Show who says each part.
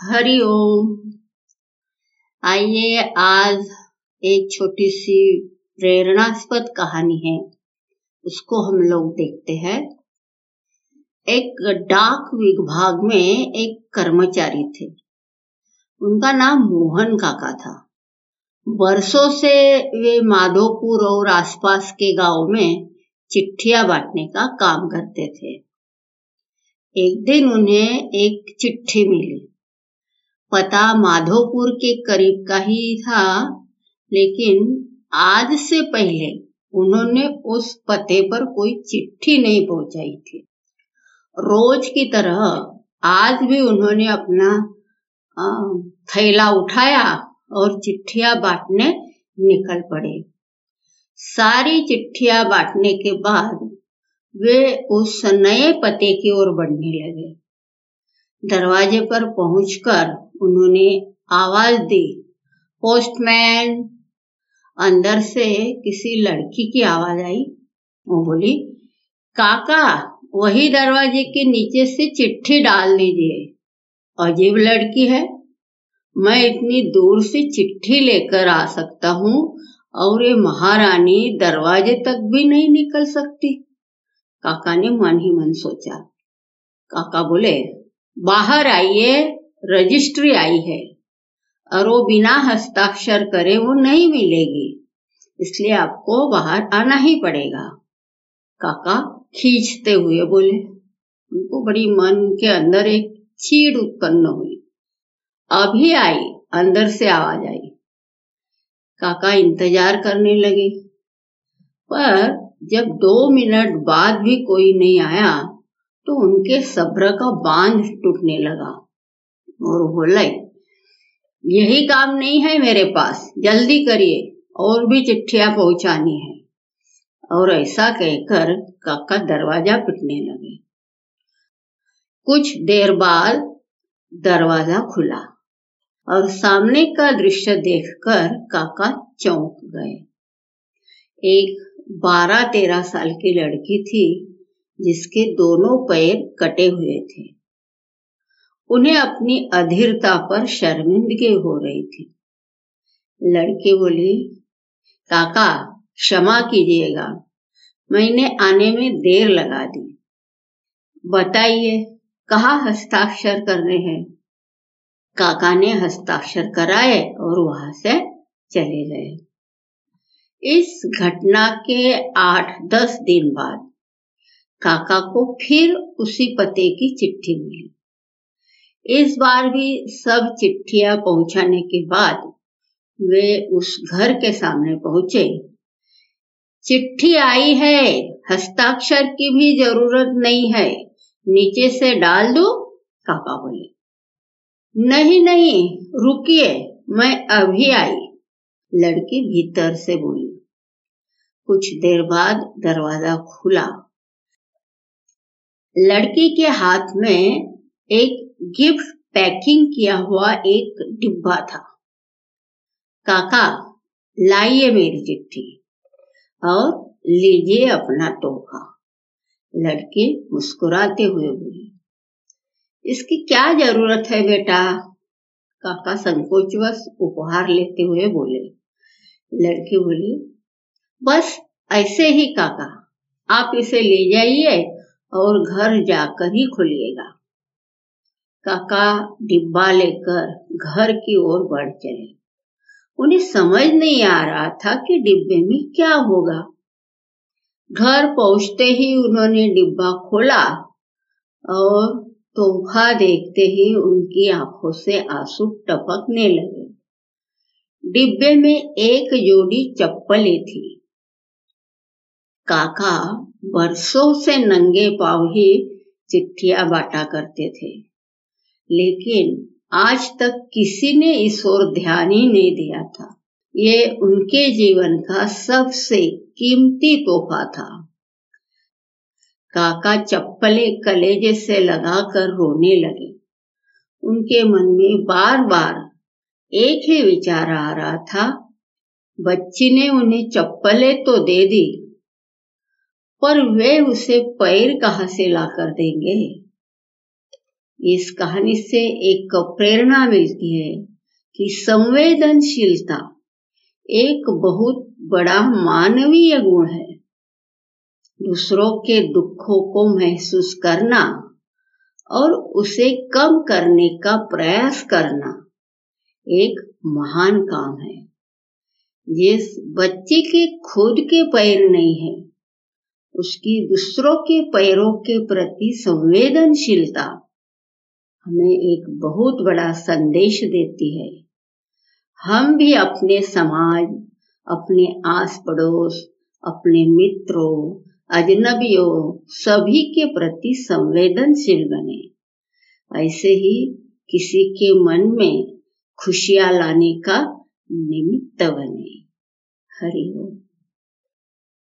Speaker 1: हरि ओम। आइए, आज एक छोटी सी प्रेरणास्पद कहानी है। उसको हम लोग देखते हैं। एक डाक विभाग में एक कर्मचारी थे। उनका नाम मोहन काका था। बरसों से वे माधोपुर और आसपास के गाँव में चिट्ठियाँ बांटने का काम करते थे। एक दिन उन्हें एक चिट्ठी मिली। पता माधोपुर के करीब का ही था, लेकिन आज से पहले उन्होंने उस पते पर कोई चिट्ठी नहीं पहुंचाई थी। रोज की तरह आज भी उन्होंने अपना थैला उठाया और चिट्ठिया बांटने निकल पड़े। सारी चिट्ठिया बांटने के बाद वे उस नए पते की ओर बढ़ने लगे। दरवाजे पर पहुंचकर उन्होंने आवाज़ दी, पोस्टमैन! अंदर से किसी लड़की की आवाज़ आई। वो बोली, काका, वही दरवाजे के नीचे से चिट्ठी डाल दीजिए। अजीब लड़की है। मैं इतनी दूर से चिट्ठी लेकर आ सकता हूँ और ये महारानी दरवाजे तक भी नहीं निकल सकती। काका ने मन ही मन सोचा। काका बोले बाहर आइए, रजिस्ट्री आई है। और वो बिना हस्ताक्षर करे वो नहीं मिलेगी। इसलिए आपको बाहर आना ही पड़ेगा। काका खींचते हुए बोले। उनको बड़ी मन के अंदर एक चीड़ उत्पन्न हुई। अभी आई, अंदर से आवाज़ आई। काका इंतज़ार करने लगे। पर जब दो मिनट बाद भी कोई नहीं आया तो उनके सब्र का बाँध टूटने लगा। और बोले, यही काम नहीं है मेरे पास, जल्दी करिए, और भी चिट्ठियाँ पहुंचानी है। और ऐसा कहकर काका दरवाज़ा पिटने लगे। कुछ देर बाद दरवाज़ा खुला, और सामने का दृश्य देखकर काका चौंक गए। एक बारह तेरह साल की लड़की थी जिसके दोनों पैर कटे हुए थे। उन्हें अपनी अधीरता पर शर्मिंदगी हो रही थी। लड़की बोली, काका, क्षमा कीजिएगा, मैंने आने में देर लगा दी। बताइए, कहा हस्ताक्षर करने हैं? काका ने हस्ताक्षर कराए और वहाँ से चले गए। इस घटना के आठ दस दिन बाद काका को फिर उसी पते की चिट्ठी मिली। इस बार भी सब चिट्ठियाँ पहुँचाने के बाद वे उस घर के सामने पहुँचे। चिट्ठी आई है, हस्ताक्षर की भी ज़रूरत नहीं है, नीचे से डाल दो, काका बोले। नहीं नहीं, रुकिए, मैं अभी आई, लड़की भीतर से बोली। कुछ देर बाद दरवाज़ा खुला। लड़की के हाथ में एक गिफ्ट पैकिंग किया हुआ एक डिब्बा था। काका, लाइए मेरी चिट्ठी और लीजिए अपना तोहफा। लड़के मुस्कुराते हुए बोली, इसकी क्या ज़रूरत है बेटा? काका संकोचवश उपहार लेते हुए बोले। लड़की बोली, बस ऐसे ही काका, आप इसे ले जाइए और घर जाकर ही खुलिएगा काका डिब्बा लेकर घर की ओर बढ़ चले। उन्हें समझ नहीं आ रहा था कि डिब्बे में क्या होगा। घर पहुँचते ही उन्होंने डिब्बा खोला और तोहफा देखते ही उनकी आँखों से आँसू टपकने लगे। डिब्बे में एक जोड़ी चप्पलें थी। काका बरसों से नंगे पाव ही चिट्ठिया बांटा करते थे। लेकिन आज तक किसी ने इस ओर ध्यान ही नहीं दिया था। ये उनके जीवन का सबसे कीमती तोहफा था। काका चप्पले कलेजे से लगाकर रोने लगे। उनके मन में बार बार एक ही विचार आ रहा था, बच्ची ने उन्हें चप्पले तो दे दी पर वे उसे पैर कहाँ से ला कर देंगे? इस कहानी से एक प्रेरणा मिलती है कि संवेदनशीलता एक बहुत बड़ा मानवीय गुण है। दूसरों के दुखों को महसूस करना और उसे कम करने का प्रयास करना एक महान काम है। जिस बच्चे के खुद के पैर नहीं है उसकी दूसरों के पैरों के प्रति संवेदनशीलता हमें एक बहुत बड़ा संदेश देती है। हम भी अपने समाज, अपने आस पड़ोस अपने मित्रों, अजनबियों सभी के प्रति संवेदनशील बने। ऐसे ही किसी के मन में खुशियाँ लाने का निमित्त बने। हरिओम